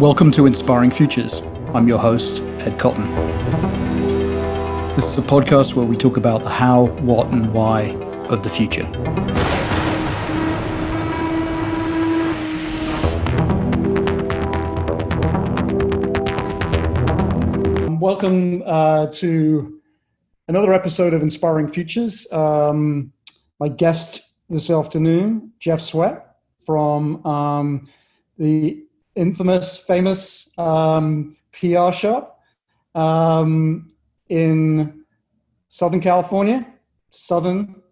Welcome to Inspiring Futures. I'm your host, Ed Cotton. This is a podcast where we talk about the how, what, and why of the future. Welcome uh, to another episode of Inspiring Futures. Um, my guest this afternoon, Jeff Sweat from um, the infamous, famous um, PR shop um, in Southern California, Southern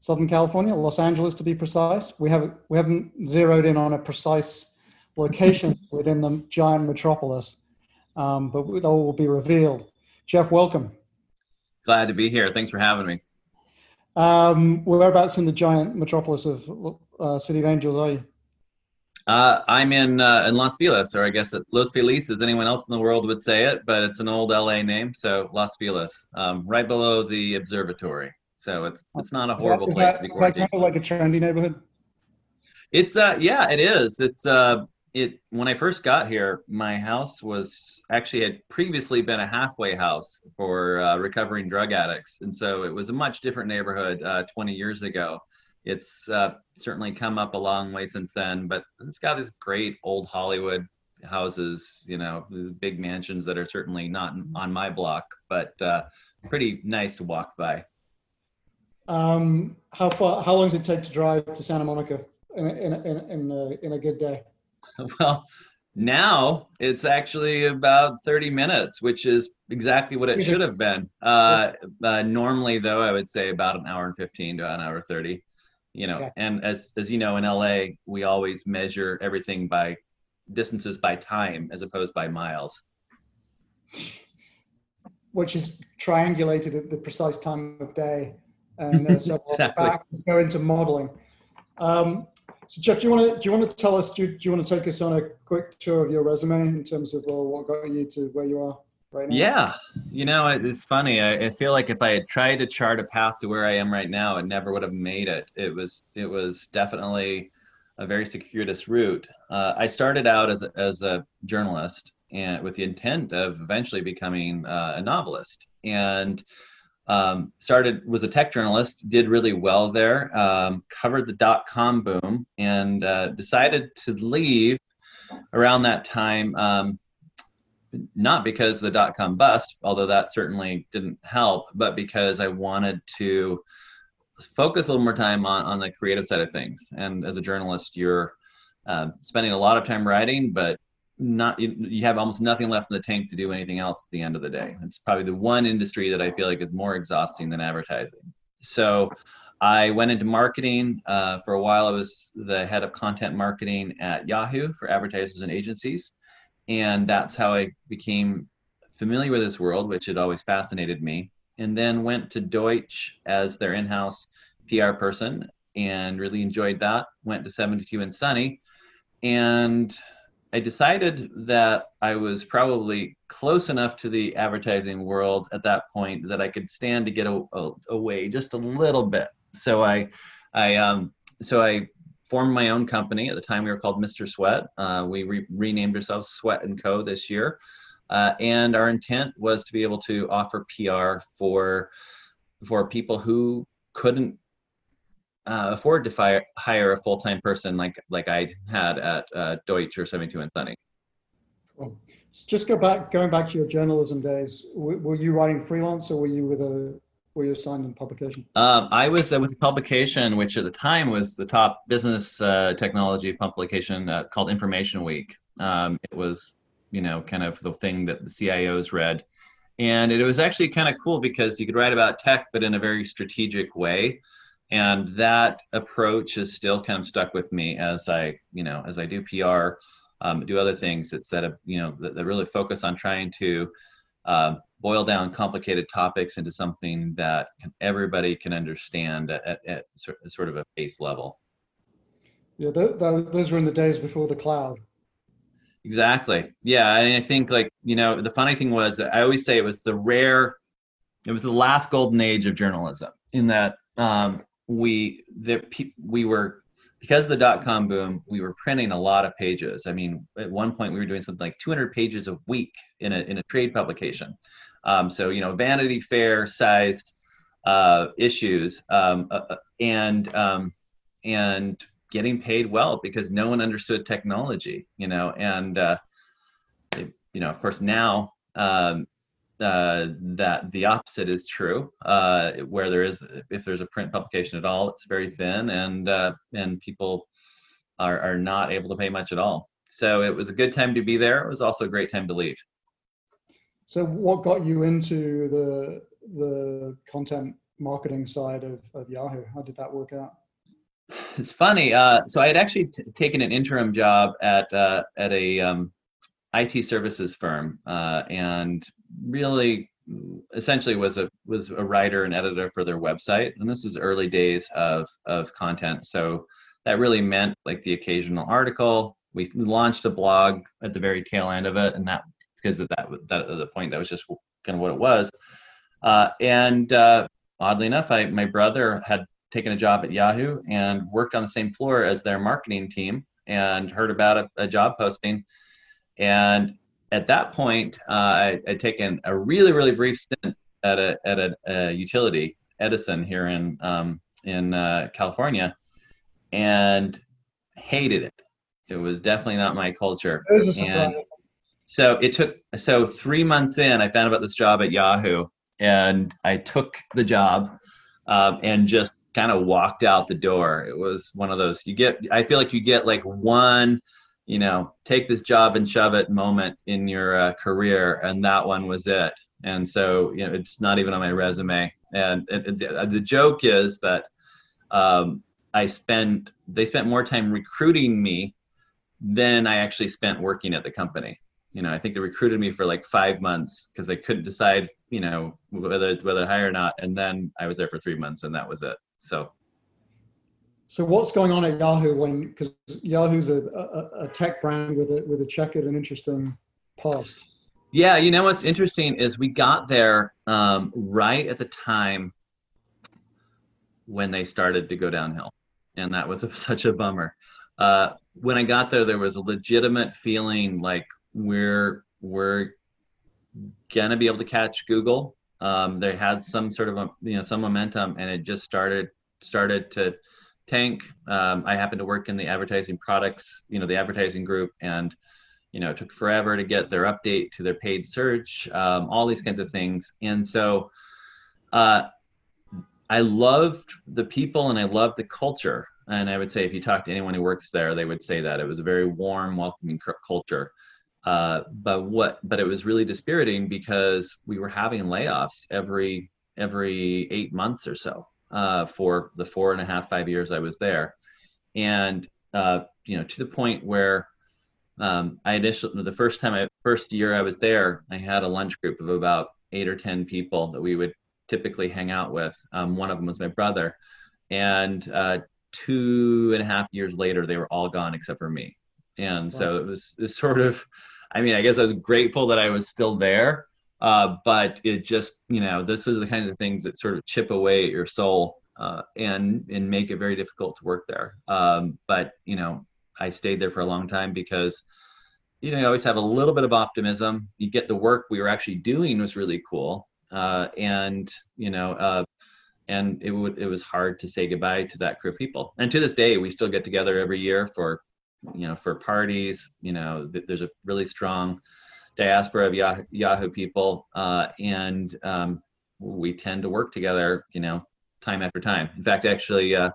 Southern California, Los Angeles to be precise. We have we haven't zeroed in on a precise location within the giant metropolis, um, but that will be revealed. Jeff, welcome. Glad to be here. Thanks for having me. Um, whereabouts in the giant metropolis of uh, City of Angels are you? Uh, I'm in uh, in Los Feliz, or I guess Los Feliz, as anyone else in the world would say it, but it's an old LA name, so Los Feliz, um, right below the observatory. So it's it's not a horrible is place that, to be is that quarantined. kind of like a trendy neighborhood? It's uh yeah, it is. It's uh it when I first got here, my house was actually had previously been a halfway house for uh, recovering drug addicts, and so it was a much different neighborhood uh, 20 years ago. It's uh, certainly come up a long way since then, but it's got these great old Hollywood houses, you know, these big mansions that are certainly not on my block, but uh, pretty nice to walk by. Um, how far? How long does it take to drive to Santa Monica in a, in a, in a, in a, good day? Well, now it's actually about 30 minutes, which is exactly what it should have been. Uh, uh, normally, though, I would say about an hour and 15 to an hour 30. You know, and as as you know, in LA, we always measure everything by distances by time as opposed by miles. Which is triangulated at the precise time of day, and uh, several Exactly. factors go into modeling. Um, so, Jeff, do you want to do you want to tell us? Do you, do you want to take us on a quick tour of your resume in terms of well, what got you to where you are right now? Yeah, you know, it- it's funny. I, I feel like if I had tried to chart a path to where I am right now, it never would have made it. It was it was definitely a very circuitous route. Uh, I started out as a, as a journalist and with the intent of eventually becoming uh, a novelist, and um, started was a tech journalist. Did really well there. Um, covered the dot com boom, and uh, decided to leave around that time. Um, not because the dot com bust, although that certainly didn't help, but because I wanted to focus a little more time on, on the creative side of things. And as a journalist, you're um, spending a lot of time writing, but not you, you have almost nothing left in the tank to do anything else at the end of the day. It's probably the one industry that I feel like is more exhausting than advertising. So I went into marketing. Uh, for a while, I was the head of content marketing at Yahoo for advertisers and agencies and that's how I became familiar with this world, which had always fascinated me. And then went to Deutsch as their in-house PR person, and really enjoyed that. Went to 72 and Sunny, and I decided that I was probably close enough to the advertising world at that point that I could stand to get a, a- away just a little bit. So I, I, um, so I formed my own company. At the time, we were called Mr. Sweat. Uh, we re- renamed ourselves Sweat and Co. this year, uh, and our intent was to be able to offer PR for for people who couldn't uh, afford to fire, hire a full time person like like I had at uh, Deutsch or 72 and Sunny. Cool. So just go back, going back to your journalism days. W- were you writing freelance, or were you with a were you assigned in publication? Um, I was uh, with a publication, which at the time was the top business uh, technology publication uh, called Information Week. Um, it was, you know, kind of the thing that the CIOs read. And it was actually kind of cool because you could write about tech, but in a very strategic way. And that approach is still kind of stuck with me as I, you know, as I do PR, um, do other things that you know, that, that really focus on trying to um, boil down complicated topics into something that can, everybody can understand at, at, at sort of a base level. Yeah, th- th- those were in the days before the cloud. Exactly. Yeah, and I think like you know the funny thing was that I always say it was the rare, it was the last golden age of journalism in that um, we the we were because of the dot com boom, we were printing a lot of pages. I mean, at one point we were doing something like 200 pages a week in a in a trade publication. Um, so you know, Vanity Fair sized uh, issues, um, uh, uh, and um, and getting paid well because no one understood technology. You know, and uh, you know, of course, now um, uh, that the opposite is true, uh, where there is, if there's a print publication at all, it's very thin, and uh, and people are are not able to pay much at all. So it was a good time to be there. It was also a great time to leave. So what got you into the the content marketing side of, of Yahoo? How did that work out? It's funny. Uh, so I had actually t- taken an interim job at uh, at a um, IT services firm, uh, and really essentially was a was a writer and editor for their website and this was early days of of content so that really meant like the occasional article we launched a blog at the very tail end of it and that because of that that the point that was just kind of what it was uh, and uh, oddly enough I my brother had taken a job at Yahoo and worked on the same floor as their marketing team and heard about a, a job posting and at that point, uh, I, would taken a really, really brief stint at a at a, a utility, Edison, here in um, in uh, California, and hated it. It was definitely not my culture. and so it took so three months in, I found about this job at Yahoo, and I took the job um, and just kind of walked out the door. It was one of those you get. I feel like you get like one you know, take this job and shove it moment in your uh, career, and that one was it. And so, you know, it's not even on my resume. And, the, uh, the joke is that um, I spent they spent more time recruiting me than I actually spent working at the company. You know, I think they recruited me for like five months because they couldn't decide, you know, whether whether to hire or not. And then I was there for three months, and that was it. So so what's going on at Yahoo when because Yahoo's a, a, a, tech brand with a with a checkered and interesting past. Yeah, you know what's interesting is we got there um, right at the time when they started to go downhill, and that was a, such a bummer. Uh, when I got there, there was a legitimate feeling like we're we're gonna be able to catch Google. Um, they had some sort of a, you know some momentum, and it just started started to tank. Um, I happened to work in the advertising products, you know, the advertising group, and you know, it took forever to get their update to their paid search, um, all these kinds of things. And so, uh, I loved the people and I loved the culture. And I would say, if you talk to anyone who works there, they would say that it was a very warm, welcoming culture. Uh, but what? But it was really dispiriting because we were having layoffs every every eight months or so uh, for the four and a half, five years I was there. And, uh, you know, to the point where um, I initially, the first time I, first year I was there, I had a lunch group of about eight or 10 people that we would typically hang out with. Um, one of them was my brother. And uh, two and a half years later, they were all gone except for me. And so it was, it was sort of, I mean, I guess I was grateful that I was still there uh, but it just you know this is the kind of things that sort of chip away at your soul uh, and and make it very difficult to work there. Um, but you know i stayed there for a long time because you know you always have a little bit of optimism. You get the work we were actually doing was really cool uh, and you know uh, and it would it was hard to say goodbye to that crew of people. And to this day we still get together every year for you know for parties you know there's a really strong diaspora of Yahoo, Yahoo people, uh, and um, we tend to work together, you know, time after time. In fact, actually, uh,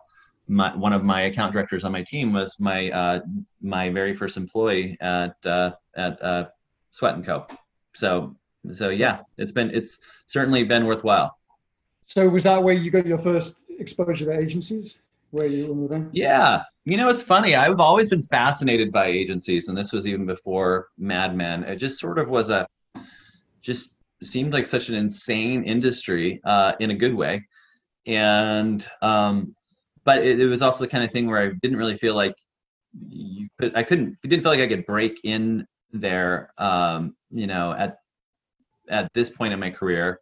my, one of my account directors on my team was my uh, my very first employee at uh, at uh, Sweat and Co. So so yeah, it's been it's certainly been worthwhile. So was that where you got your first exposure to agencies? Where you were moving? Yeah, you know, it's funny. I've always been fascinated by agencies, and this was even before Mad Men. It just sort of was a, just seemed like such an insane industry uh, in a good way, and um, but it, it, was also the kind of thing where I didn't really feel like you could. I couldn't. It didn't feel like I could break in there. Um, you know, at at this point in my career,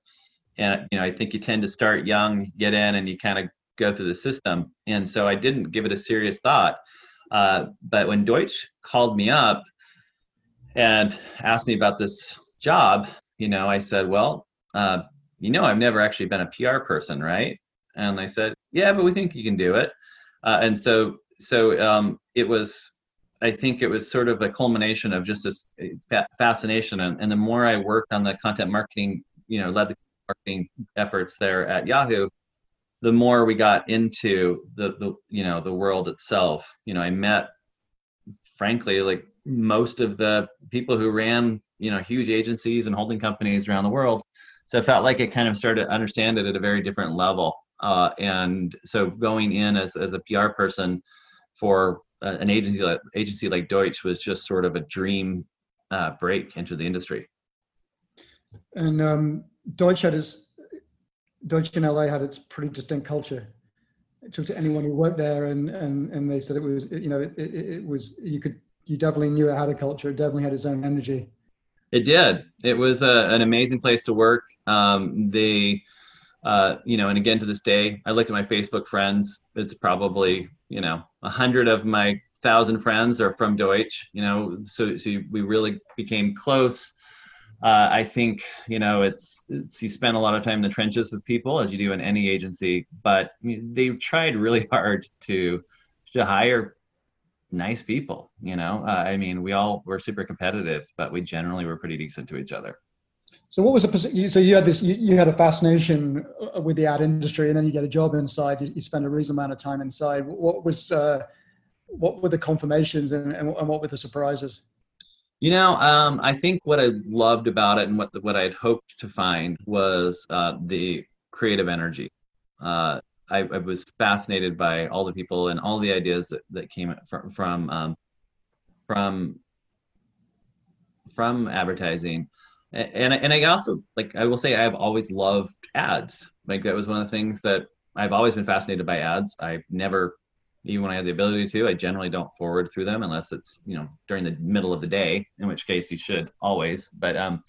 and you know, I think you tend to start young, get in, and you kind of go through the system. And so I didn't give it a serious thought. Uh, but when Deutsch called me up and asked me about this job, you know, I said, well, uh, you know, I've never actually been a PR person, right? And they said, yeah, but we think you can do it. Uh, and so, so um, it was, I think it was sort of a culmination of just this uh, fa- fascination. And, and the more I worked on the content marketing, you know, led the marketing efforts there at Yahoo, the more we got into the, the, you know, the world itself, you know, I met, frankly, like most of the people who ran, you know, huge agencies and holding companies around the world. So I felt like I kind of started to understand it at a very different level. Uh, and so going in as, as a PR person for an agency like, agency like Deutsch was just sort of a dream uh, break into the industry. And um, Deutsch had its Deutsch in LA had its pretty distinct culture. I talked to anyone who worked there, and and and they said it was you know it, it, it was you could you definitely knew it had a culture. It definitely had its own energy. It did. It was a, an amazing place to work. Um, they uh, you know, and again to this day, I looked at my Facebook friends. It's probably you know a hundred of my thousand friends are from Deutsch. You know, so so we really became close. Uh, I think you know it's, it's you spend a lot of time in the trenches with people as you do in any agency, but they tried really hard to to hire nice people. You know, uh, I mean, we all were super competitive, but we generally were pretty decent to each other. So what was the so you had this you, you, had a fascination uh, with the ad industry, and then you get a job inside. You, you spend a reasonable amount of time inside. What was uh, what were the confirmations, and, and, and what were the surprises? You know, um, I think what I loved about it, and what the, what I had hoped to find was uh, the creative energy. Uh, I, I, was fascinated by all the people and all the ideas that, that came from from um, from from advertising and and I also like I will say I've always loved ads. Like that was one of the things that I've always been fascinated by ads. I never, even when I have the ability to, I generally don't forward through them unless it's you know during the middle of the day, in which case you should always. But um,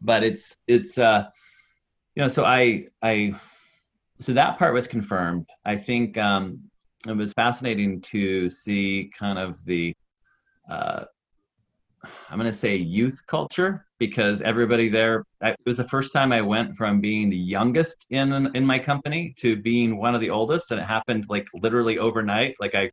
but it's it's uh, you know, so I I so that part was confirmed. I think um, it was fascinating to see kind of the uh, I'm going to say youth culture because everybody there it was the first time I went from being the youngest in in my company to being one of the oldest and it happened like literally overnight like I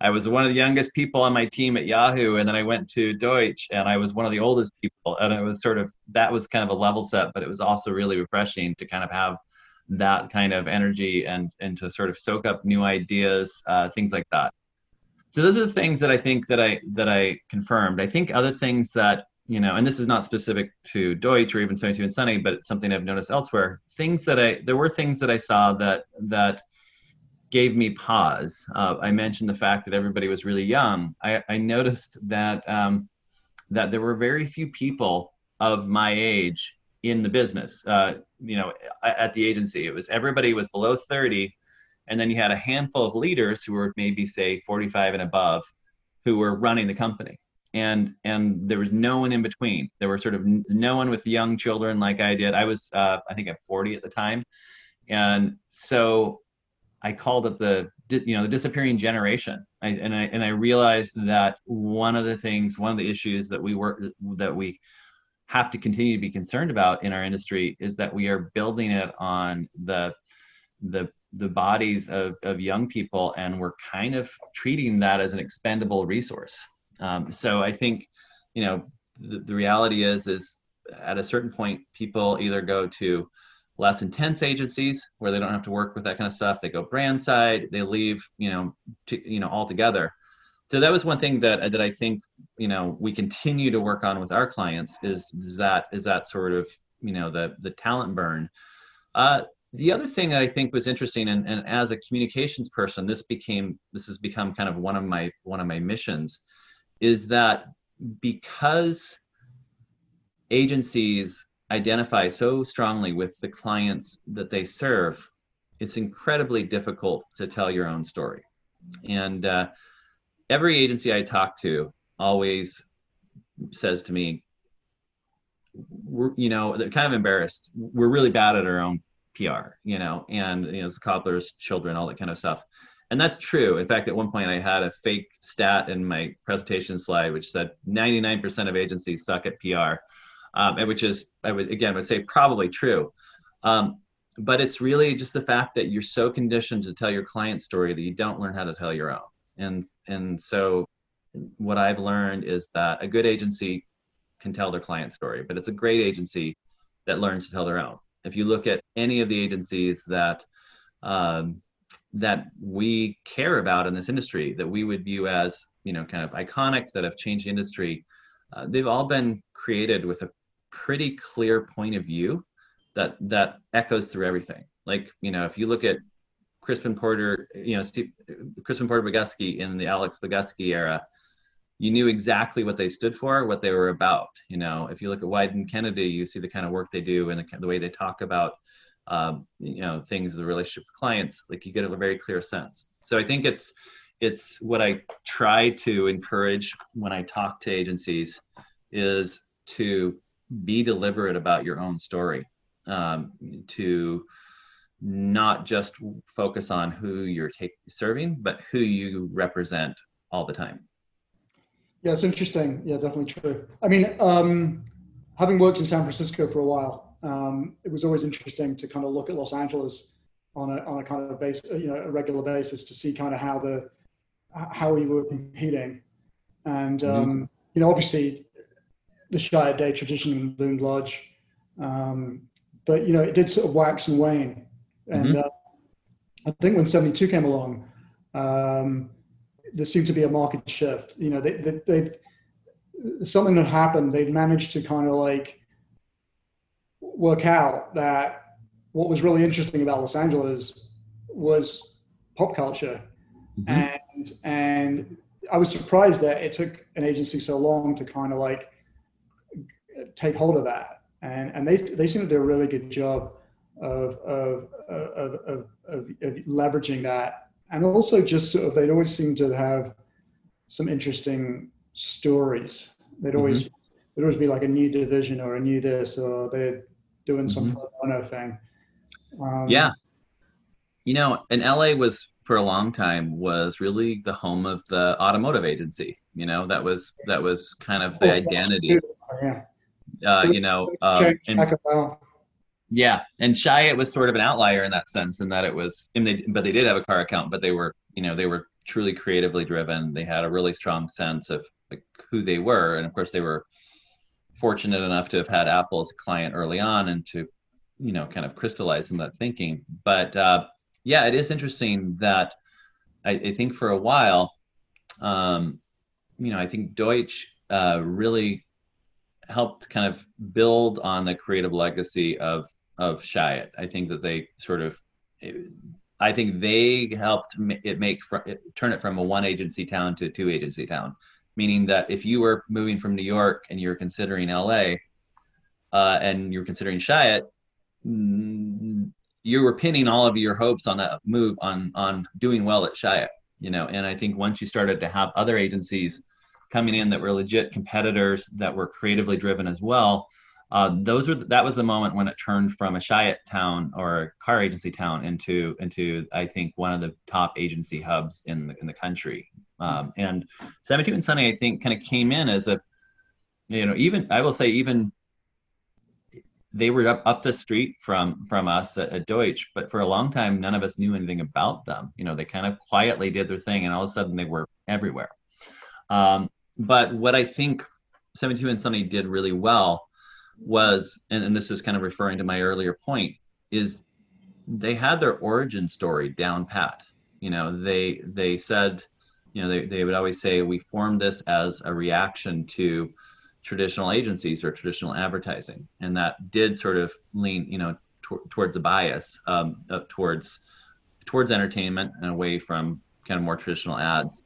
I was one of the youngest people on my team at Yahoo and then I went to Deutsch and I was one of the oldest people and it was sort of that was kind of a level set but it was also really refreshing to kind of have that kind of energy and and to sort of soak up new ideas uh, things like that so those are the things that I think that I that I confirmed. I think other things that you know, and this is not specific to Deutsch or even 72 and Sunny, but it's something I've noticed elsewhere. Things that I there were things that I saw that that gave me pause. Uh, I mentioned the fact that everybody was really young. I, I noticed that um, that there were very few people of my age in the business. Uh, you know, at the agency, it was everybody was below 30 and then you had a handful of leaders who were maybe say 45 and above who were running the company and and there was no one in between. There were sort of no one with young children like i did. I was uh, i think at 40 at the time. And so i called it the you know the disappearing generation. I, and i and i realized that one of the things one of the issues that we work that we have to continue to be concerned about in our industry is that we are building it on the the the bodies of, of young people and we're kind of treating that as an expendable resource um, so i think you know the, the reality is is at a certain point people either go to less intense agencies where they don't have to work with that kind of stuff. They go brand side they leave you know to, you know altogether. So that was one thing that that i think you know we continue to work on with our clients is, that is that sort of you know the the talent burn. Uh, the other thing that I think was interesting, and, and as a communications person, this became this has become kind of one of my one of my missions, is that because agencies identify so strongly with the clients that they serve, it's incredibly difficult to tell your own story. And uh, every agency I talk to always says to me, we're, you know, they're kind of embarrassed. We're really bad at our own PR, you know, and you know, it's cobblers, children, all that kind of stuff. And that's true. In fact, at one point I had a fake stat in my presentation slide which said 99% of agencies suck at PR, um, and which is, I would again would say probably true. Um, but it's really just the fact that you're so conditioned to tell your client story that you don't learn how to tell your own. And and so what I've learned is that a good agency can tell their client story, but it's a great agency that learns to tell their own. If you look at any of the agencies that um, that we care about in this industry, that we would view as you know kind of iconic, that have changed the industry, uh, they've all been created with a pretty clear point of view that that echoes through everything. Like you know, if you look at Crispin Porter, you know, Steve, Crispin Porter Bogusky in the Alex Bogusky era, you knew exactly what they stood for, what they were about. You know, if you look at Wieden Kennedy, you see the kind of work they do and the, the way they talk about, um, you know, things, the relationship with clients. Like you get a very clear sense. So I think it's it's what I try to encourage when I talk to agencies is to be deliberate about your own story, um, to not just focus on who you're take, serving, but who you represent all the time. Yeah, it's interesting. Yeah, definitely true. I mean, um, having worked in San Francisco for a while, um, it was always interesting to kind of look at Los Angeles on a on a kind of base, you know, a regular basis to see kind of how the how we were competing, and mm-hmm. um, mm-hmm. you know, obviously, the Chiat Day tradition loomed large, um, but you know, it did sort of wax and wane, and mm-hmm. uh, I think when '72 came along. Um, there seemed to be a market shift. You know, they, they, they something had happened. They'd managed to kind of like work out that what was really interesting about Los Angeles was pop culture, mm-hmm. and and I was surprised that it took an agency so long to kind of like take hold of that, and and they they seem to do a really good job of of of, of, of, of leveraging that and also just sort of they'd always seem to have some interesting stories. They'd always mm-hmm. there'd always be like a new division or a new this or they're doing some mm-hmm. pro thing. Um, yeah, you know, and LA was for a long time was really the home of the automotive agency. You know, that was that was kind of the oh, identity. Yeah. Uh, you know, um, and, yeah, and Chiat was sort of an outlier in that sense, in that it was, and they, but they did have a car account, but they were, you know, they were truly creatively driven. They had a really strong sense of like who they were, and of course, they were fortunate enough to have had Apple as a client early on, and to, you know, kind of crystallize in that thinking. But uh, yeah, it is interesting that I, I think for a while, um, you know, I think Deutsch uh, really helped kind of build on the creative legacy of of Chiat. I think that they sort of, I think they helped it make turn it from a one agency town to a two agency town, meaning that if you were moving from New York and you were considering LA, uh, and you're considering Chiat, mm, you were pinning all of your hopes on that move on on doing well at Chiat. You know, and I think once you started to have other agencies coming in that were legit competitors that were creatively driven as well uh, those were that was the moment when it turned from a Chiat town or a car agency town into into I think one of the top agency hubs in the, in the country. Um, and 72 and Sunny I think kind of came in as a you know even I will say even they were up, up the street from from us at, at, Deutsch, but for a long time none of us knew anything about them. You know, they kind of quietly did their thing, and all of a sudden they were everywhere. Um, but what I think 72 and Sunny did really well was, and, and this is kind of referring to my earlier point, is they had their origin story down pat. You know, they they said, you know, they, they would always say we formed this as a reaction to traditional agencies or traditional advertising, and that did sort of lean, you know, towards a bias um, towards towards entertainment and away from kind of more traditional ads.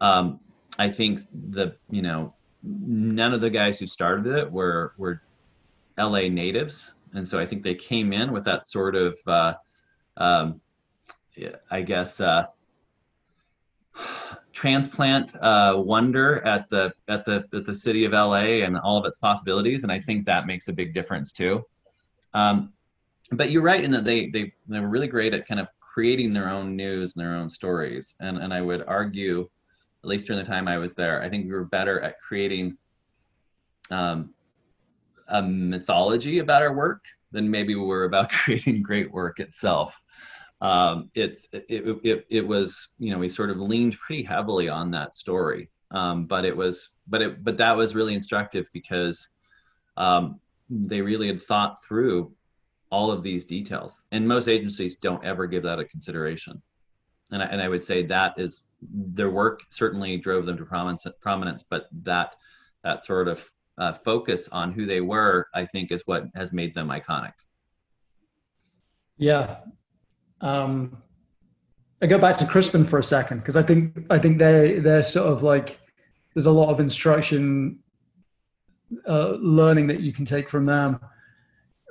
Um, I think the you know none of the guys who started it were were LA natives, and so I think they came in with that sort of, uh, um, I guess, uh, transplant uh, wonder at the at the at the city of LA and all of its possibilities, and I think that makes a big difference too. Um, but you're right in that they they they were really great at kind of creating their own news and their own stories. And and I would argue, at least during the time I was there, I think we were better at creating um, a mythology about our work than maybe we were about creating great work itself. Um, it's it, it, it was you know we sort of leaned pretty heavily on that story, um, but it was but it but that was really instructive because um, they really had thought through all of these details, and most agencies don't ever give that a consideration. And I, and I would say that is their work certainly drove them to prominence, prominence but that that sort of uh, focus on who they were, I think, is what has made them iconic. Yeah. Um, I go back to Crispin for a second because I think I think they they're sort of like there's a lot of instruction uh, learning that you can take from them.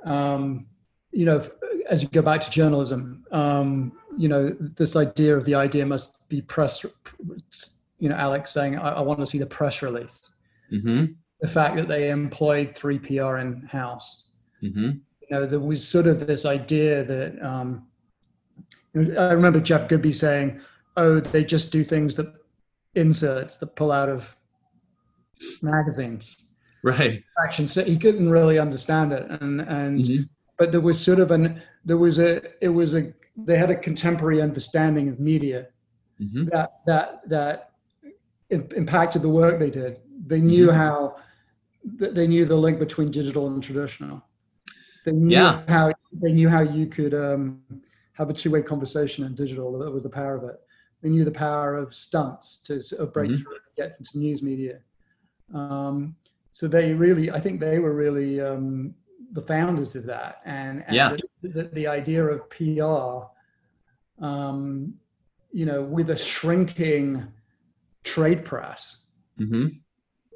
Um, you know, as you go back to journalism, um, you know, this idea of the idea must be press. You know, Alex saying, "I, I want to see the press release." Mm-hmm the fact that they employed three PR in house. Mm-hmm. You know, there was sort of this idea that um, I remember Jeff Goodby saying, "Oh, they just do things that inserts that pull out of magazines." Right. Action. So he couldn't really understand it, and and mm-hmm. but there was sort of an there was a it was a they had a contemporary understanding of media mm-hmm. that that that impacted the work they did. They knew mm-hmm. how they knew the link between digital and traditional. They knew yeah. how they knew how you could um, have a two-way conversation in digital with the power of it. They knew the power of stunts to sort of break mm-hmm. through and get into news media. Um, so they really, I think they were really um, the founders of that, and, and yeah. the, the, the, idea of PR, um, you know, with a shrinking trade press. Mm-hmm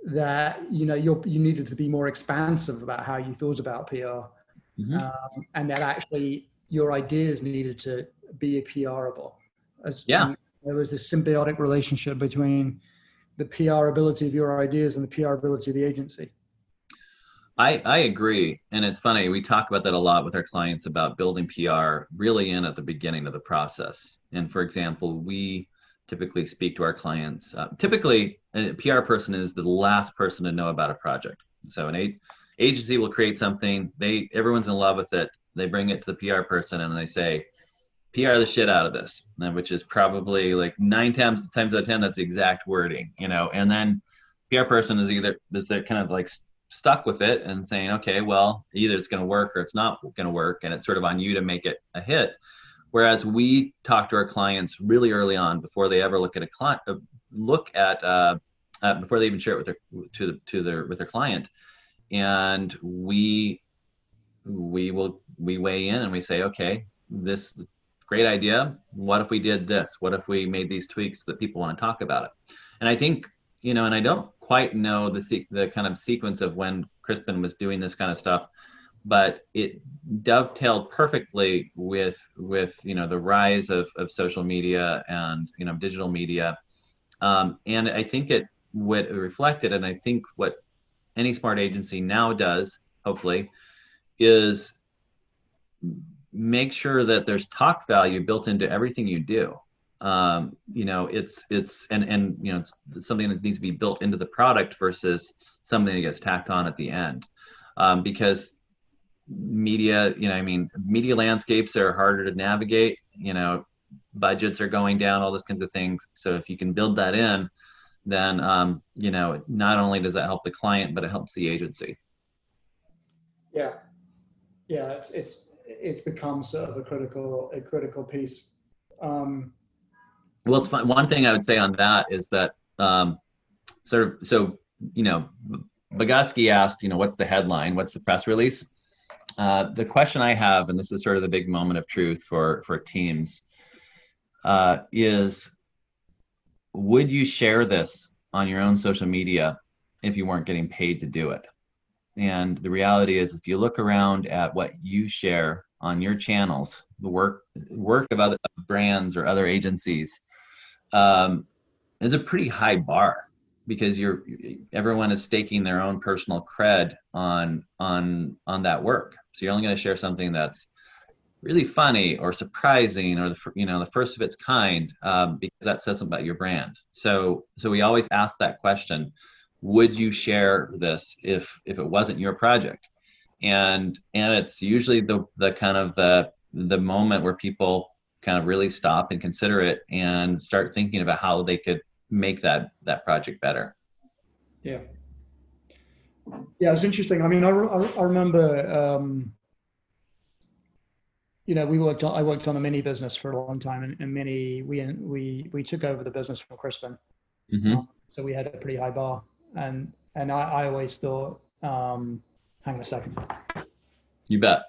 that you know you you needed to be more expansive about how you thought about PR, mm-hmm. um, and that actually your ideas needed to be PRable. As, yeah, there was this symbiotic relationship between the PR ability of your ideas and the PR ability of the agency. I, I agree. And it's funny, we talk about that a lot with our clients about building PR really in at the beginning of the process. And for example, we typically speak to our clients. Uh, typically, a PR person is the last person to know about a project. So an a- agency will create something. They everyone's in love with it. They bring it to the PR person and they say, PR the shit out of this, which is probably like nine times times out of ten that's the exact wording, you know. And then PR person is either is they're kind of like stuck with it and saying, okay, well, either it's going to work or it's not going to work, and it's sort of on you to make it a hit. Whereas we talk to our clients really early on before they ever look at a client, uh, look at uh, uh, before they even share it with their to the, to their with their client, and we we will we weigh in and we say, okay, this great idea. What if we did this? What if we made these tweaks that people want to talk about it? And I think you know, and I don't quite know the the kind of sequence of when Crispin was doing this kind of stuff but it dovetailed perfectly with with you know the rise of, of social media and you know digital media um, and i think it what reflected and i think what any smart agency now does hopefully is make sure that there's talk value built into everything you do. Um, you know it's it's and and you know it's something that needs to be built into the product versus something that gets tacked on at the end. Um, because media you know i mean media landscapes are harder to navigate you know budgets are going down all those kinds of things. So if you can build that in then um, you know not only does that help the client but it helps the agency. Yeah yeah it's it's it's become sort of a critical a critical piece um, well it's fun. one thing i would say on that is that um, sort of so you know Bogusky asked, you know, what's the headline? What's the press release? Uh, the question I have, and this is sort of the big moment of truth for for teams, uh, is would you share this on your own social media if you weren't getting paid to do it? And the reality is, if you look around at what you share on your channels, the work work of other brands or other agencies, um, is a pretty high bar because you're everyone is staking their own personal cred on on on that work. So you're only going to share something that's really funny or surprising or the you know the first of its kind um, because that says something about your brand. So so we always ask that question would you share this if if it wasn't your project? And and it's usually the the kind of the the moment where people kind of really stop and consider it and start thinking about how they could make that that project better. Yeah. Yeah it's interesting. I mean i, I, remember um you know, we worked on, I worked on a mini business for a long time and, and mini, we, we, we took over the business from Crispin. Mm-hmm. Um, so we had a pretty high bar and, and I, I always thought, um, hang on a second. You bet.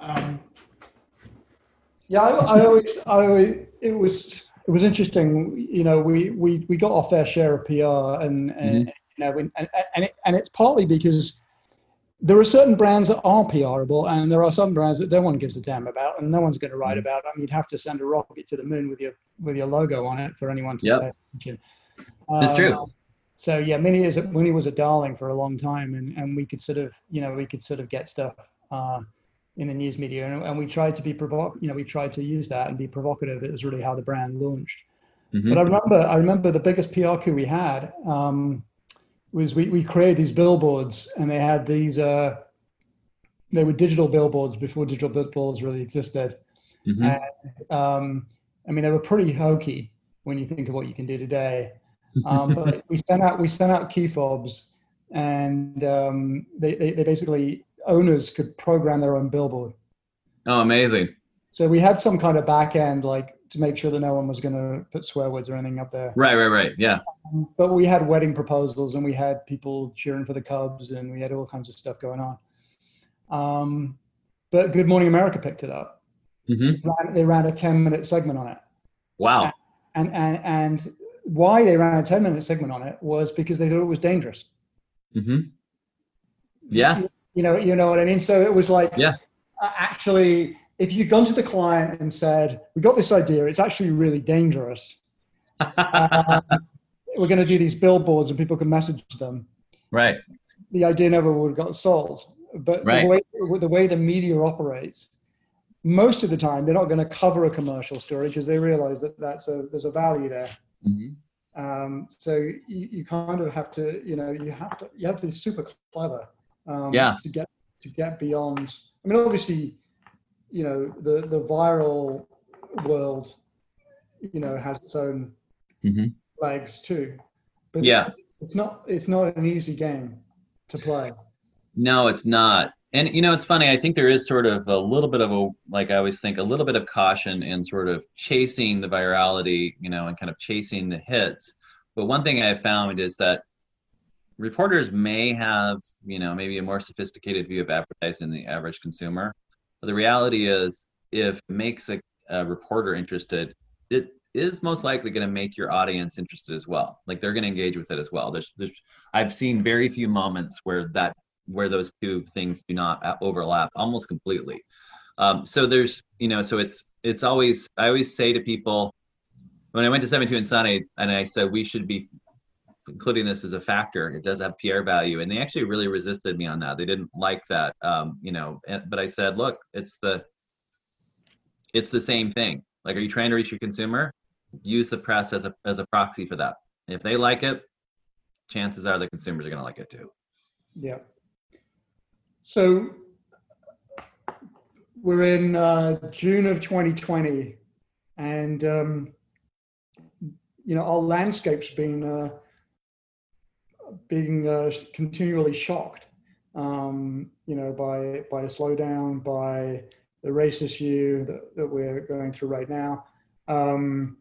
um, yeah, I, I, always, I always, it was, it was interesting. You know, we we we got our fair share of PR, and, and mm-hmm. You know, and and, it, and it's partly because there are certain brands that are PRable, and there are some brands that no one gives a damn about, and no one's going to write mm-hmm. about. them. you'd have to send a rocket to the moon with your with your logo on it for anyone to yep. pay attention. True. Um, so yeah, Mini is Mini was a darling for a long time, and and we could sort of you know we could sort of get stuff. Uh, in the news media, and, and we tried to be provoc. You know, we tried to use that and be provocative. It was really how the brand launched. Mm-hmm. But I remember, I remember the biggest PR coup we had um, was we we created these billboards, and they had these. Uh, they were digital billboards before digital billboards really existed. Mm-hmm. And, um, I mean, they were pretty hokey when you think of what you can do today. Um, but we sent out we sent out key fobs, and um, they, they, they basically owners could program their own billboard. Oh, amazing. So we had some kind of back end, like to make sure that no one was going to put swear words or anything up there. Right, right, right. Yeah. Um, but we had wedding proposals and we had people cheering for the Cubs and we had all kinds of stuff going on. Um, but Good Morning America picked it up. Mm-hmm. Ran, they ran a 10 minute segment on it. Wow. And, and, and why they ran a 10 minute segment on it was because they thought it was dangerous. Mm-hmm. Yeah. You know, you know what I mean? So it was like, yeah. Uh, actually, if you'd gone to the client and said, "We got this idea. It's actually really dangerous. uh, we're going to do these billboards, and people can message them." Right. The idea never would have got sold. But right. the, way, the way the media operates, most of the time they're not going to cover a commercial story because they realize that that's a there's a value there. Mm-hmm. Um, so you, you kind of have to, you know, you have to you have to be super clever um, yeah. to get to get beyond. I mean, obviously, you know, the the viral world, you know, has its own mm-hmm. legs too. But yeah, it's, it's not it's not an easy game to play. No, it's not. And you know, it's funny. I think there is sort of a little bit of a like I always think a little bit of caution in sort of chasing the virality, you know, and kind of chasing the hits. But one thing I found is that reporters may have, you know, maybe a more sophisticated view of advertising than the average consumer. But the reality is, if makes a, a reporter interested, it is most likely going to make your audience interested as well. Like they're going to engage with it as well. There's, there's, I've seen very few moments where that, where those two things do not overlap almost completely. Um, so there's, you know, so it's, it's always, I always say to people, when I went to 72 and Sunny and I said we should be including this as a factor. It does have PR value, and they actually really resisted me on that. They didn't like that, um, you know. And, but I said, look, it's the it's the same thing. Like, are you trying to reach your consumer? Use the press as a as a proxy for that. If they like it, chances are the consumers are going to like it too. Yeah. So we're in uh, June of 2020, and um, you know our landscape's been uh, being uh, continually shocked, um, you know, by by a slowdown, by the race issue that, that we're going through right now. Um,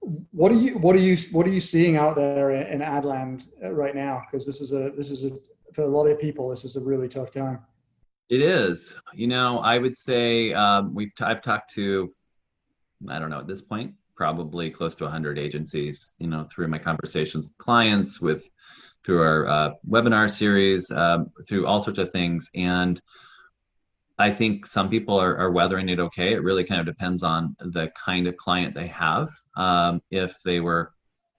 what are you what are you what are you seeing out there in, Adland right now? Because this is a this is a for a lot of people this is a really tough time. It is. You know, I would say um, we've t- I've talked to I don't know at this point probably close to 100 agencies. You know, through my conversations with clients with through our uh, webinar series, um, through all sorts of things. And I think some people are, are, weathering it okay. It really kind of depends on the kind of client they have. Um, if they were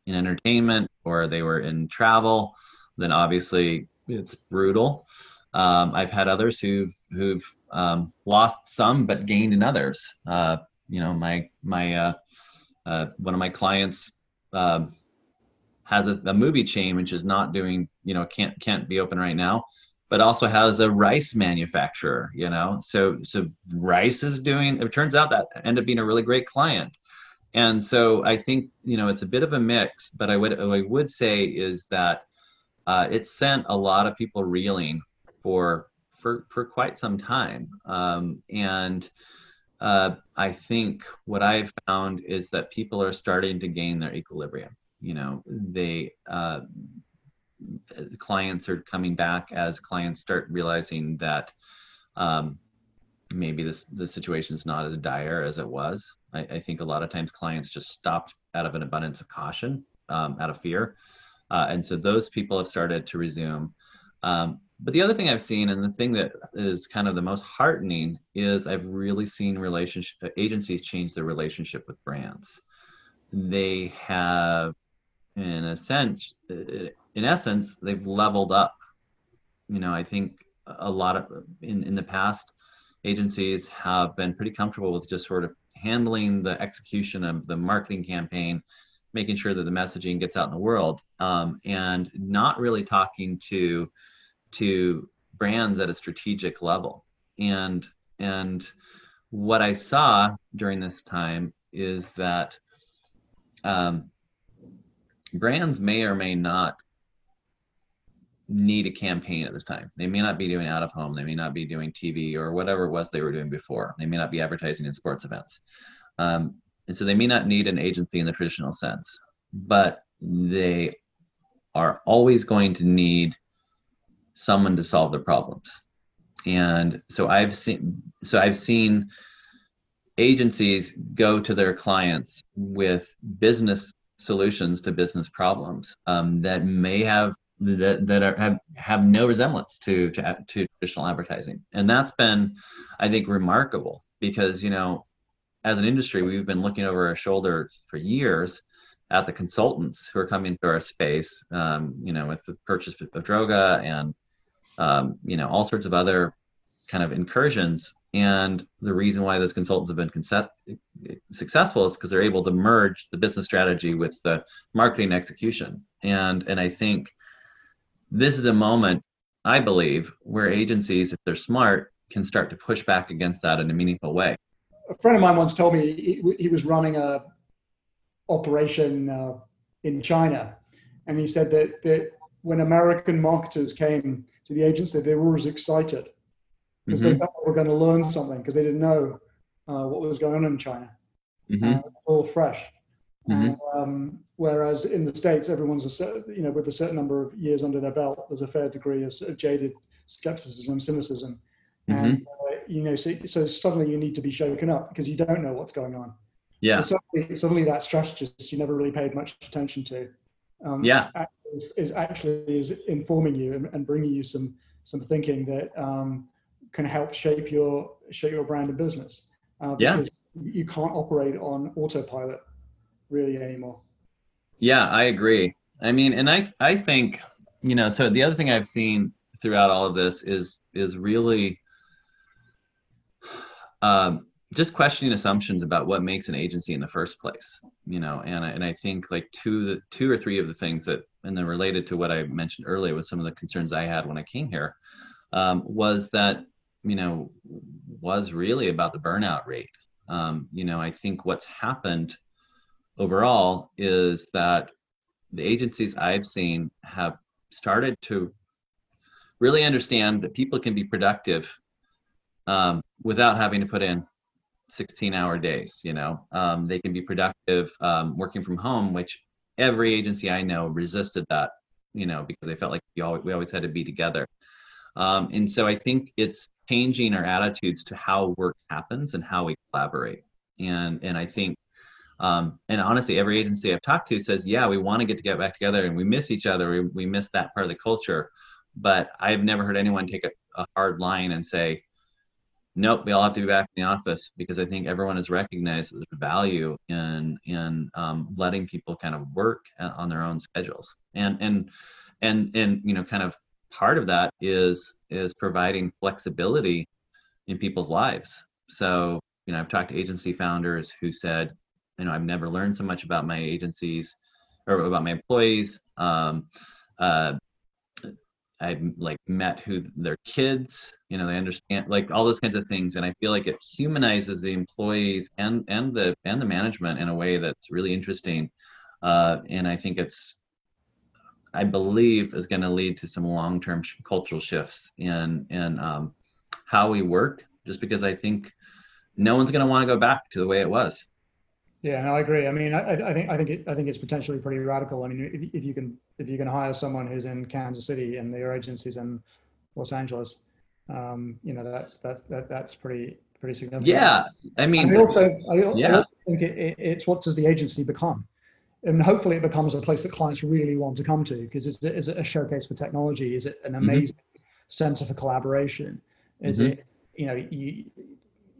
in entertainment or they were in travel, then obviously it's brutal. Um, I've had others who've who've um, lost some but gained in others. Uh, you know, my my uh, uh, one of my clients um, has a, a, movie chain which is not doing you know can't can't be open right now, but also has a rice manufacturer. You know, so so rice is doing. It turns out that ended up being a really great client. And so I think you know it's a bit of a mix, but I would I would say is that uh, it sent a lot of people reeling for for for quite some time. Um, and uh, I think what I've found is that people are starting to gain their equilibrium. You know, they uh, clients are coming back as clients start realizing that um, maybe this the situation is not as dire as it was. I, I, think a lot of times clients just stopped out of an abundance of caution, um, out of fear, uh, and so those people have started to resume. Um, but the other thing I've seen, and the thing that is kind of the most heartening, is I've really seen relationship agencies change their relationship with brands. They have, in a sense, in essence, they've leveled up. You know, I think a lot of in in the past, agencies have been pretty comfortable with just sort of handling the execution of the marketing campaign making sure that the messaging gets out in the world um, and not really talking to to brands at a strategic level and and what i saw during this time is that um, brands may or may not need a campaign at this time. They may not be doing out of home. They may not be doing tv or whatever it was they were doing before. They may not be advertising in sports events. Um, and so they may not need an agency in the traditional sense but they are always going to need someone to solve their problems. And so i've seen so i've seen agencies go to their clients with business solutions to business problems um, that may have that, that are, have have no resemblance to, to to traditional advertising. And that's been i think remarkable because you know as an industry we've been looking over our shoulder for years at the consultants who are coming to our space um, you know with the purchase of droga and um, you know, all sorts of other kind of incursions. And the reason why those consultants have been concept- successful is because they're able to merge the business strategy with the marketing execution. And and I think this is a moment, I believe, where agencies, if they're smart, can start to push back against that in a meaningful way. A friend of mine once told me he, he was running a operation uh, in China, and he said that that when American marketers came to the agency, they were always excited because mm-hmm. they thought they were going to learn something because they didn't know uh, what was going on in China. Mm-hmm. Uh, all fresh. Mm-hmm. Um, whereas in the states, everyone's a you know with a certain number of years under their belt, there's a fair degree of, of jaded skepticism and cynicism, mm-hmm. and uh, you know so, so, suddenly you need to be shaken up because you don't know what's going on. Yeah. So suddenly, suddenly that strategist you never really paid much attention to. Um, yeah is, is actually is informing you and, and, bringing you some some thinking that um, can help shape your shape your brand and business. Uh, because yeah. you can't operate on autopilot really anymore. Yeah, I agree. I mean, and I I think you know. So the other thing I've seen throughout all of this is is really um, just questioning assumptions about what makes an agency in the first place you know and I, and I think like two the two or three of the things that and then related to what I mentioned earlier with some of the concerns I had when I came here um, was that you know was really about the burnout rate. Um, you know I think what's happened overall is that the agencies I've seen have started to really understand that people can be productive um, without having to put in 16 hour days you know? Um, they can be productive um, working from home which every agency i know resisted that you know because they felt like we always, we always had to be together um, and so i think it's changing our attitudes to how work happens and how we collaborate. And and i think um, and honestly every agency i've talked to says yeah we want to get to get back together and we miss each other. We, we miss that part of the culture. But i've never heard anyone take a, a hard line and say nope, we all have to be back in the office because I think everyone has recognized there's value in in um, letting people kind of work on their own schedules, and and and and you know, kind of part of that is is providing flexibility in people's lives. So you know, I've talked to agency founders who said, you know, I've never learned so much about my agencies or about my employees. Um, uh, I've like met who their kids, you know, they understand like all those kinds of things, and I feel like it humanizes the employees and and the and the management in a way that's really interesting, uh, and I think it's, I believe, is going to lead to some long term sh- cultural shifts in in um, how we work. Just because I think no one's going to want to go back to the way it was. Yeah, no, I agree. I mean, I, I think I think it, I think it's potentially pretty radical. I mean, if, if you can if you can hire someone who's in Kansas City and their agencies in Los Angeles, um, you know, that's that's that, that's pretty pretty significant. Yeah, I mean, I also I, yeah. I also think it, it, it's what does the agency become, and hopefully it becomes a place that clients really want to come to because is it, is it a showcase for technology? Is it an mm-hmm. amazing mm-hmm. center for collaboration? Is mm-hmm. it you know you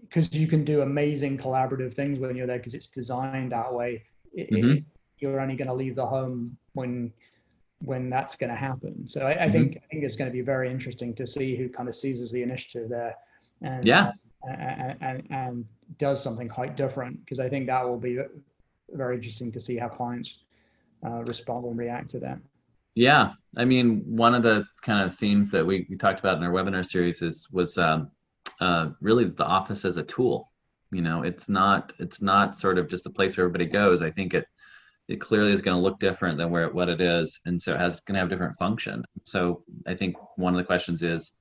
because you can do amazing collaborative things when you're there because it's designed that way. It, mm-hmm. it, you're only going to leave the home when when that's going to happen. So I, I mm-hmm. think I think it's going to be very interesting to see who kind of seizes the initiative there, and yeah, and, and, and does something quite different because I think that will be very interesting to see how clients uh, respond and react to that. Yeah, I mean, one of the kind of themes that we, we talked about in our webinar series is was um, uh, really the office as a tool. You know, it's not it's not sort of just a place where everybody goes. I think it it clearly is going to look different than where what it is, and so it has going to have different function. So I think one of the questions is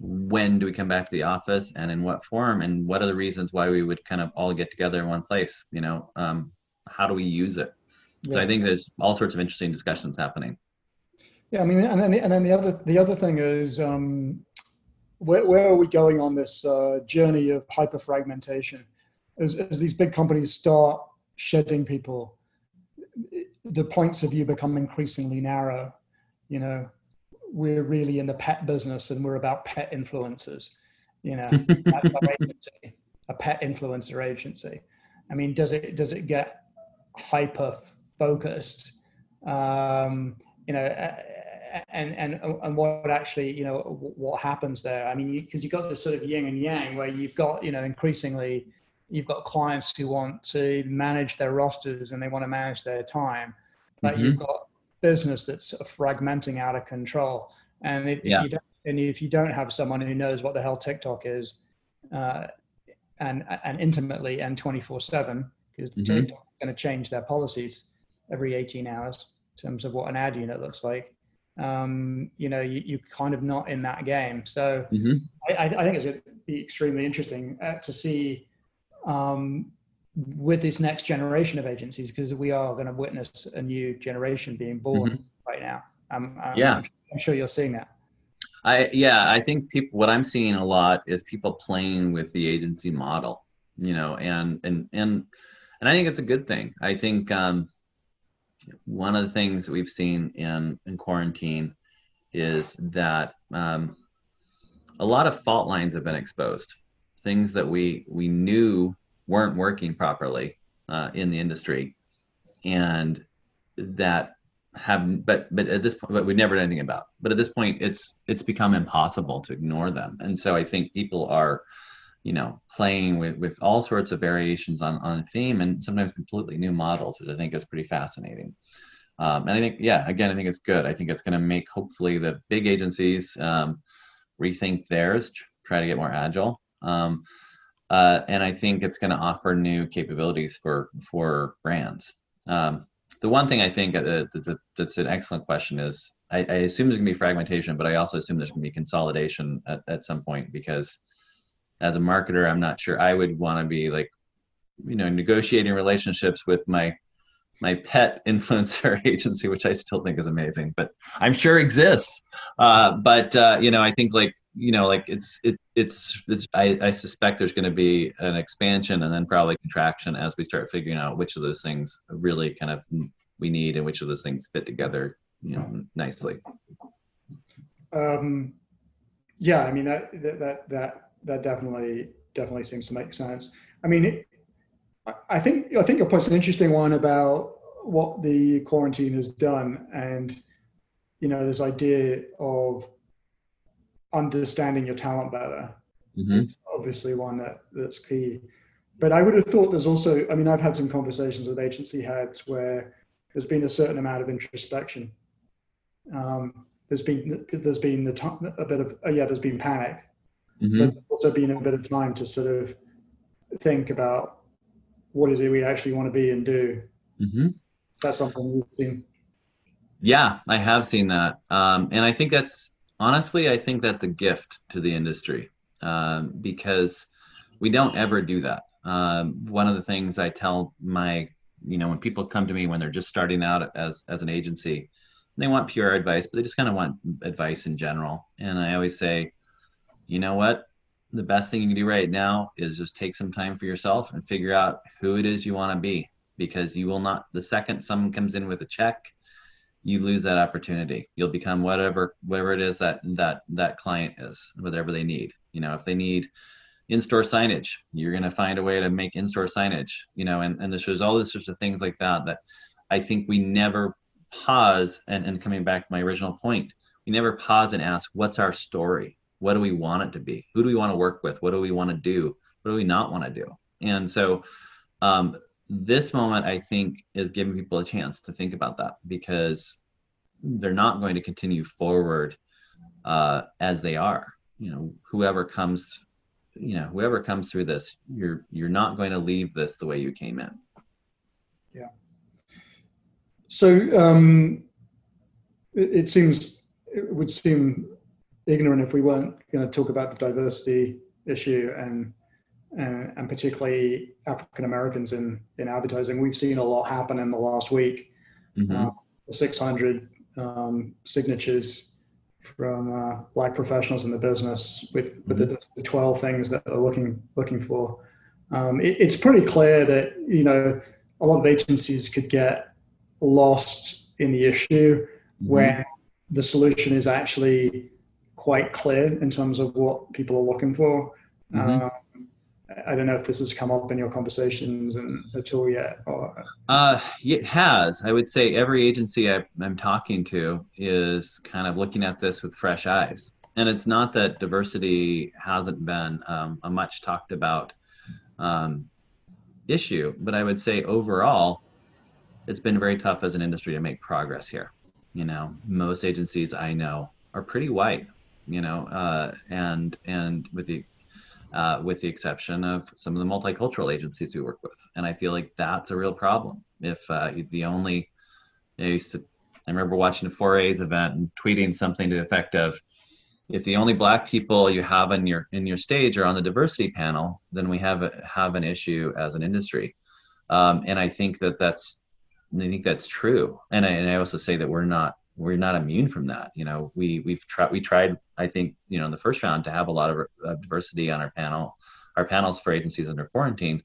when do we come back to the office and in what form and what are the reasons why we would kind of all get together in one place you know um, how do we use it yeah. so i think there's all sorts of interesting discussions happening yeah i mean and then, and then the other the other thing is um, where, where are we going on this uh, journey of hyperfragmentation? As, as these big companies start shedding people, the points of view become increasingly narrow. You know, we're really in the pet business and we're about pet influencers. You know, agency, a pet influencer agency. I mean, does it does it get hyper focused? Um, you know, and and and what actually you know what happens there i mean because you, have got this sort of yin and yang where you've got you know increasingly you've got clients who want to manage their rosters and they want to manage their time but mm-hmm. you've got business that's sort of fragmenting out of control and if, yeah. if, you don't and if you don't have someone who knows what the hell tiktok is uh, and and intimately and 24 7 because mm-hmm. tiktok going to change their policies every 18 hours in terms of what an ad unit looks like um, you know, you, are kind of not in that game. So mm-hmm. I, I, think it's going to be extremely interesting uh, to see um, with this next generation of agencies because we are going to witness a new generation being born mm-hmm. right now. Yeah, I'm, I'm, sure you're seeing that. I yeah, I think people. What I'm seeing a lot is people playing with the agency model. You know, and and and and I think it's a good thing. I think um, one of the things that we've seen in, in quarantine is that um, a lot of fault lines have been exposed. Things that we we knew weren't working properly uh, in the industry, and that have but but at this point but we've never did anything about. But at this point, it's it's become impossible to ignore them, and so I think people are you know playing with with all sorts of variations on on a theme and sometimes completely new models which i think is pretty fascinating. Um, and i think yeah again i think it's good. I think it's going to make hopefully the big agencies um, rethink theirs try to get more agile. Um, uh, and i think it's going to offer new capabilities for for brands. Um, the one thing i think that's, a, that's an excellent question is I, I assume there's going to be fragmentation but i also assume there's going to be consolidation at, at some point because as a marketer, I'm not sure I would want to be like, you know, negotiating relationships with my my pet influencer agency, which I still think is amazing, but I'm sure exists. Uh, but uh, you know, I think like you know, like it's it, it's it's I, I suspect there's going to be an expansion and then probably contraction as we start figuring out which of those things really kind of we need and which of those things fit together, you know, nicely. Um, yeah, I mean that that that that definitely definitely seems to make sense. I mean, it, I think I think your point's an interesting one about what the quarantine has done, and you know, this idea of understanding your talent better mm-hmm. is obviously one that that's key. But I would have thought there's also, I mean, I've had some conversations with agency heads where there's been a certain amount of introspection. Um, there's been there's been the time, a bit of uh, yeah, there's been panic, mm-hmm. but also been a bit of time to sort of think about what is it we actually want to be and do. Mm-hmm. That's something we've seen. Yeah, I have seen that, um, and I think that's honestly, I think that's a gift to the industry um, because we don't ever do that. Um, one of the things I tell my, you know, when people come to me when they're just starting out as as an agency, they want pure advice, but they just kind of want advice in general. And I always say, you know what? The best thing you can do right now is just take some time for yourself and figure out who it is you want to be because you will not, the second someone comes in with a check, you lose that opportunity. You'll become whatever, whatever it is that, that, that client is, whatever they need. You know, if they need in-store signage, you're going to find a way to make in-store signage, you know, and, and there's all these sorts of things like that, that I think we never pause and, and coming back to my original point, we never pause and ask, what's our story? What do we want it to be? Who do we want to work with? What do we want to do? What do we not want to do? And so um, this moment, I think, is giving people a chance to think about that because they're not going to continue forward uh, as they are. You know, whoever comes, you know, whoever comes through this, you're you're not going to leave this the way you came in. Yeah. So um, it, it, seems it would seem ignorant if we weren't going to talk about the diversity issue and and, and particularly African Americans in in advertising. We've seen a lot happen in the last week. Mm-hmm. Uh, 600 um, signatures from uh, black professionals in the business with, with mm-hmm. the, the, 12 things that they're looking looking for. Um, it, it's pretty clear that you know a lot of agencies could get lost in the issue mm-hmm. when the solution is actually quite clear in terms of what people are looking for. Mm-hmm. Um, I don't know if this has come up in your conversations and at all yet. Or... Uh, it has. I would say every agency I, am talking to is kind of looking at this with fresh eyes. And it's not that diversity hasn't been um, a much talked about um, issue, but I would say overall, it's been very tough as an industry to make progress here. You know, most agencies I know are pretty white. You know, uh, and and with the uh, with the exception of some of the multicultural agencies we work with, and I feel like that's a real problem. If uh, the only, I used to, I remember watching a 4A's event and tweeting something to the effect of, if the only black people you have in your in your stage are on the diversity panel, then we have a, have an issue as an industry. Um, and I think that that's I think that's true. And I, and I also say that we're not we're not immune from that. You know, we we've tried we tried I think you know in the first round to have a lot of uh, diversity on our panel, our panels for agencies under quarantine.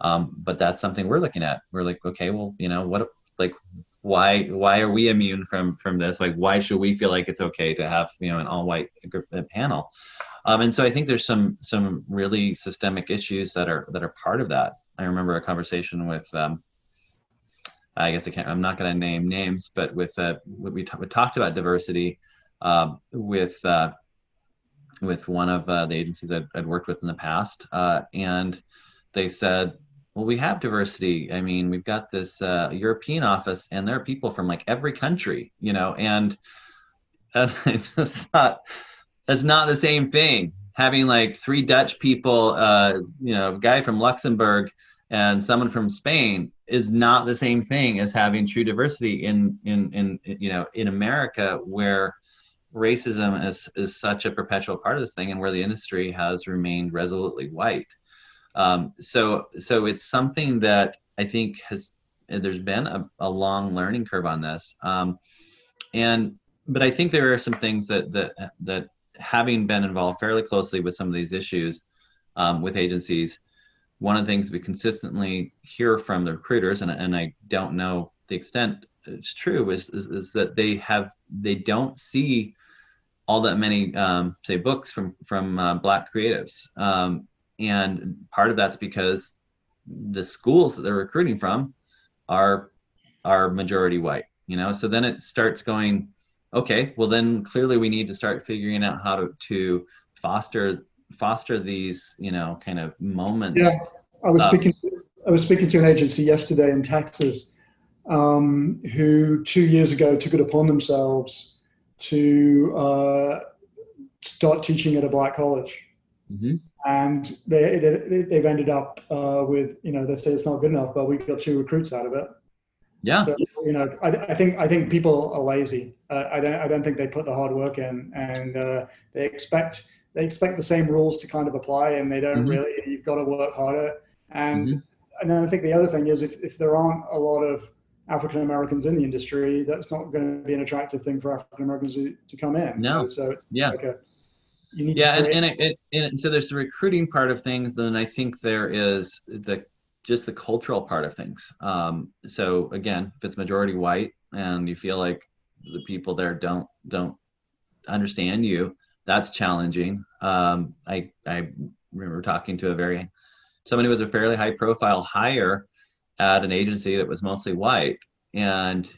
Um, but that's something we're looking at. We're like, okay, well, you know, what like why why are we immune from from this? Like, why should we feel like it's okay to have you know an all white panel? Um, and so I think there's some some really systemic issues that are that are part of that. I remember a conversation with um, I guess I can't. I'm not going to name names, but with uh, we, t- we talked about diversity um, with uh, with one of uh, the agencies I'd, I'd, worked with in the past, uh, and they said, "Well, we have diversity. I mean, we've got this uh, European office, and there are people from like every country, you know." And, and I just thought that's not the same thing. Having like three Dutch people, uh, you know, a guy from Luxembourg and someone from Spain is not the same thing as having true diversity in in in you know in America where racism is is such a perpetual part of this thing and where the industry has remained resolutely white. Um, so so it's something that I think has there's been a, a long learning curve on this. Um, and but I think there are some things that that that having been involved fairly closely with some of these issues um, with agencies one of the things we consistently hear from the recruiters, and, and I don't know the extent it's true, is, is, is that they have they don't see all that many um, say books from from uh, black creatives. Um, and part of that's because the schools that they're recruiting from are are majority white you know? So then it starts going okay well then clearly we need to start figuring out how to to foster foster these you know kind of moments yeah i was speaking to, i was speaking to an agency yesterday in texas um, who two years ago took it upon themselves to uh, start teaching at a black college. Mm-hmm. And they, they, have ended up uh, with, you know, they say it's not good enough, but we got two recruits out of it. Yeah. So, you know, I, I, think I think people are lazy. Uh, I don't I don't think they put the hard work in, and uh, they expect they expect the same rules to kind of apply, and they don't mm-hmm. really. You've got to work harder. And mm-hmm. and then I think the other thing is if if there aren't a lot of African Americans in the industry, that's not going to be an attractive thing for African Americans to, to come in. No. So yeah. Like a, yeah, and, and, it, it, and so there's the recruiting part of things. Then I think there is the just the cultural part of things. Um, so again, if it's majority white and you feel like the people there don't don't understand you, that's challenging. Um, I I remember talking to a very somebody who was a fairly high profile hire at an agency that was mostly white and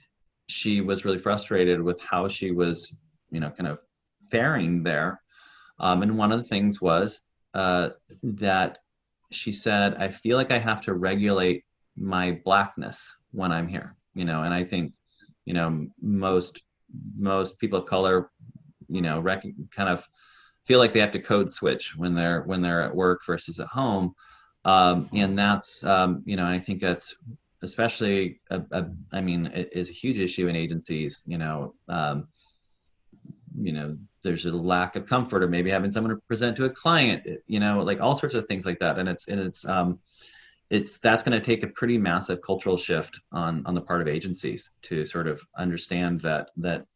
she was really frustrated with how she was you know kind of faring there um, and one of the things was uh, that she said i feel like i have to regulate my blackness when i'm here you know and i think you know most most people of color you know rec- kind of feel like they have to code switch when they're when they're at work versus at home um, and that's um, you know I think that's especially a, a, I mean it is a huge issue in agencies. You know, um, you know there's a lack of comfort or maybe having someone to present to a client. You know, like all sorts of things like that, and it's and it's um, it's that's going to take a pretty massive cultural shift on on the part of agencies to sort of understand that that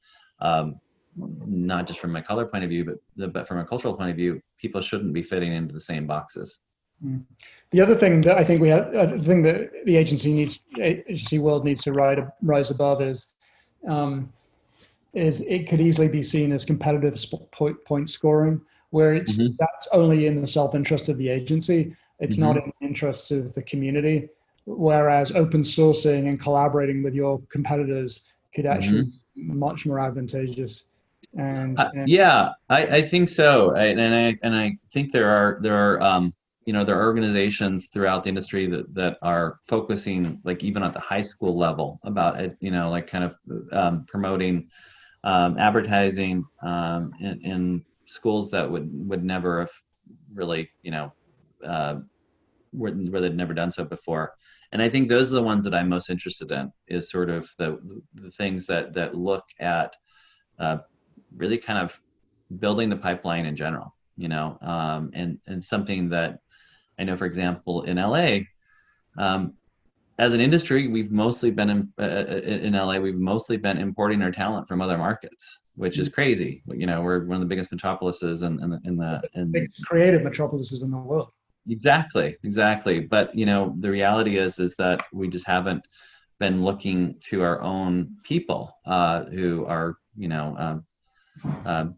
um, not just from my color point of view, but but from a cultural point of view, people shouldn't be fitting into the same boxes. Mm. The other thing that I think we have, uh, the thing that the agency needs, agency world needs to ride, rise above is, um, is it could easily be seen as competitive point, point scoring, where it's mm-hmm. that's only in the self interest of the agency. It's mm-hmm. not in the interests of the community. Whereas open sourcing and collaborating with your competitors could actually mm-hmm. be much more advantageous. And, uh, yeah, I, I think so, I, and I and I think there are there are um, you know there are organizations throughout the industry that that are focusing like even at the high school level about it you know like kind of um, promoting um, advertising um, in, in, schools that would would never have really you know uh, where, where they'd never done so before. And i think those are the ones that i'm most interested in is sort of the the things that that look at uh, really kind of building the pipeline in general you know um, and and something that I know, for example, in LA, um, as an industry, we've mostly been in, uh, uh, in LA. We've mostly been importing our talent from other markets, which is crazy. You know, we're one of the biggest metropolises in, in, in the in, Big creative metropolises in the world. Exactly, exactly. But you know, the reality is is that we just haven't been looking to our own people uh, who are you know um, um,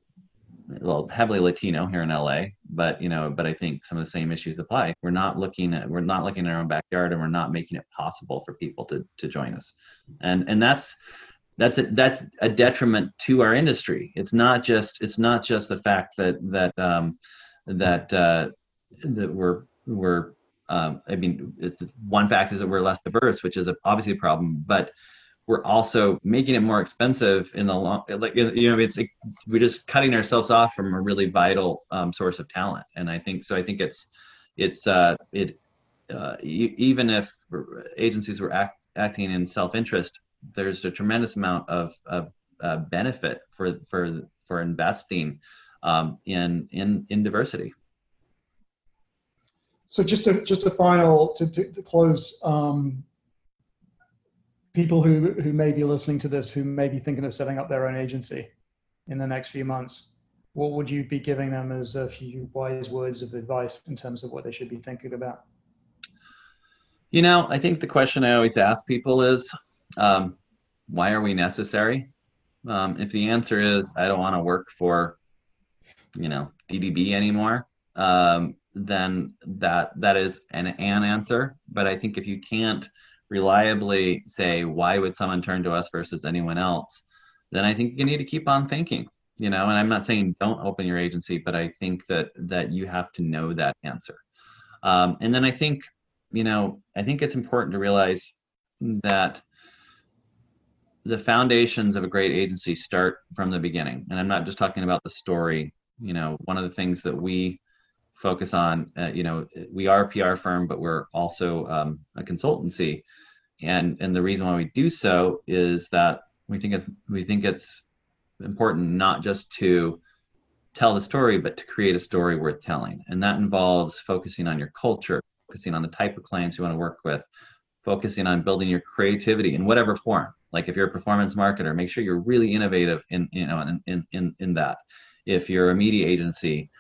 well heavily latino here in la but you know but i think some of the same issues apply we're not looking at we're not looking at our own backyard and we're not making it possible for people to to join us and and that's that's a, that's a detriment to our industry it's not just it's not just the fact that that um that uh that we're we're um, I mean, one fact is that we're less diverse, which is obviously a problem. But we're also making it more expensive in the long like you know it's like we're just cutting ourselves off from a really vital um, source of talent. And i think so i think it's it's uh it uh, even if agencies were act, acting in self-interest there's a tremendous amount of of uh, benefit for for for investing um, in in in diversity. So just a just a final to, to, to close um, people who who may be listening to this who may be thinking of setting up their own agency in the next few months what would you be giving them as a few wise words of advice in terms of what they should be thinking about you know i think the question i always ask people is um, why are we necessary um, if the answer is i don't want to work for you know DDB anymore, um, then that that is an an answer. But I think if you can't reliably say why would someone turn to us versus anyone else, then I think you need to keep on thinking. You know, and I'm not saying don't open your agency, but I think that that you have to know that answer. Um, and then I think, you know, I think it's important to realize that the foundations of a great agency start from the beginning. And I'm not just talking about the story. You know, one of the things that we focus on, uh, you know, we are a PR firm, but we're also um, a consultancy. And, and the reason why we do so is that we think it's, we think it's important not just to tell the story, but to create a story worth telling. And that involves focusing on your culture, focusing on the type of clients you want to work with, focusing on building your creativity in whatever form like if you're a performance marketer make sure you're really innovative in you know in in in, in that if you're a media agency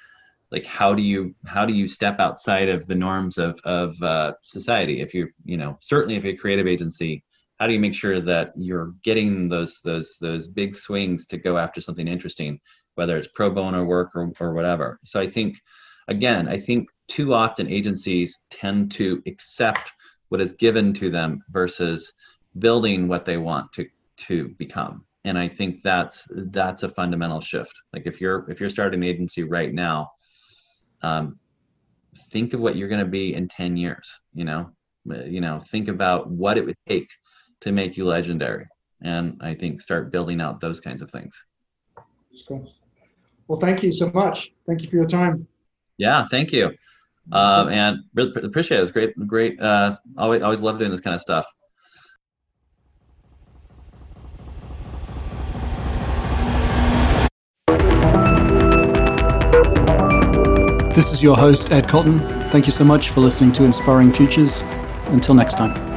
like how do you how do you step outside of the norms of of uh, society? If you're you know certainly if you're a creative agency how do you make sure that you're getting those those those big swings to go after something interesting whether it's pro bono work or, or whatever? So i think again i think too often agencies tend to accept what is given to them versus building what they want to to become. And i think that's that's a fundamental shift. Like if you're if you're starting an agency right now um, think of what you're going to be in 10 years you know you know think about what it would take to make you legendary and i think start building out those kinds of things cool. well thank you so much thank you for your time yeah thank you um, and really appreciate it. It was great, great. Uh, always, always love doing this kind of stuff. Your host, Ed Cotton. Thank you so much for listening to Inspiring Futures. Until next time.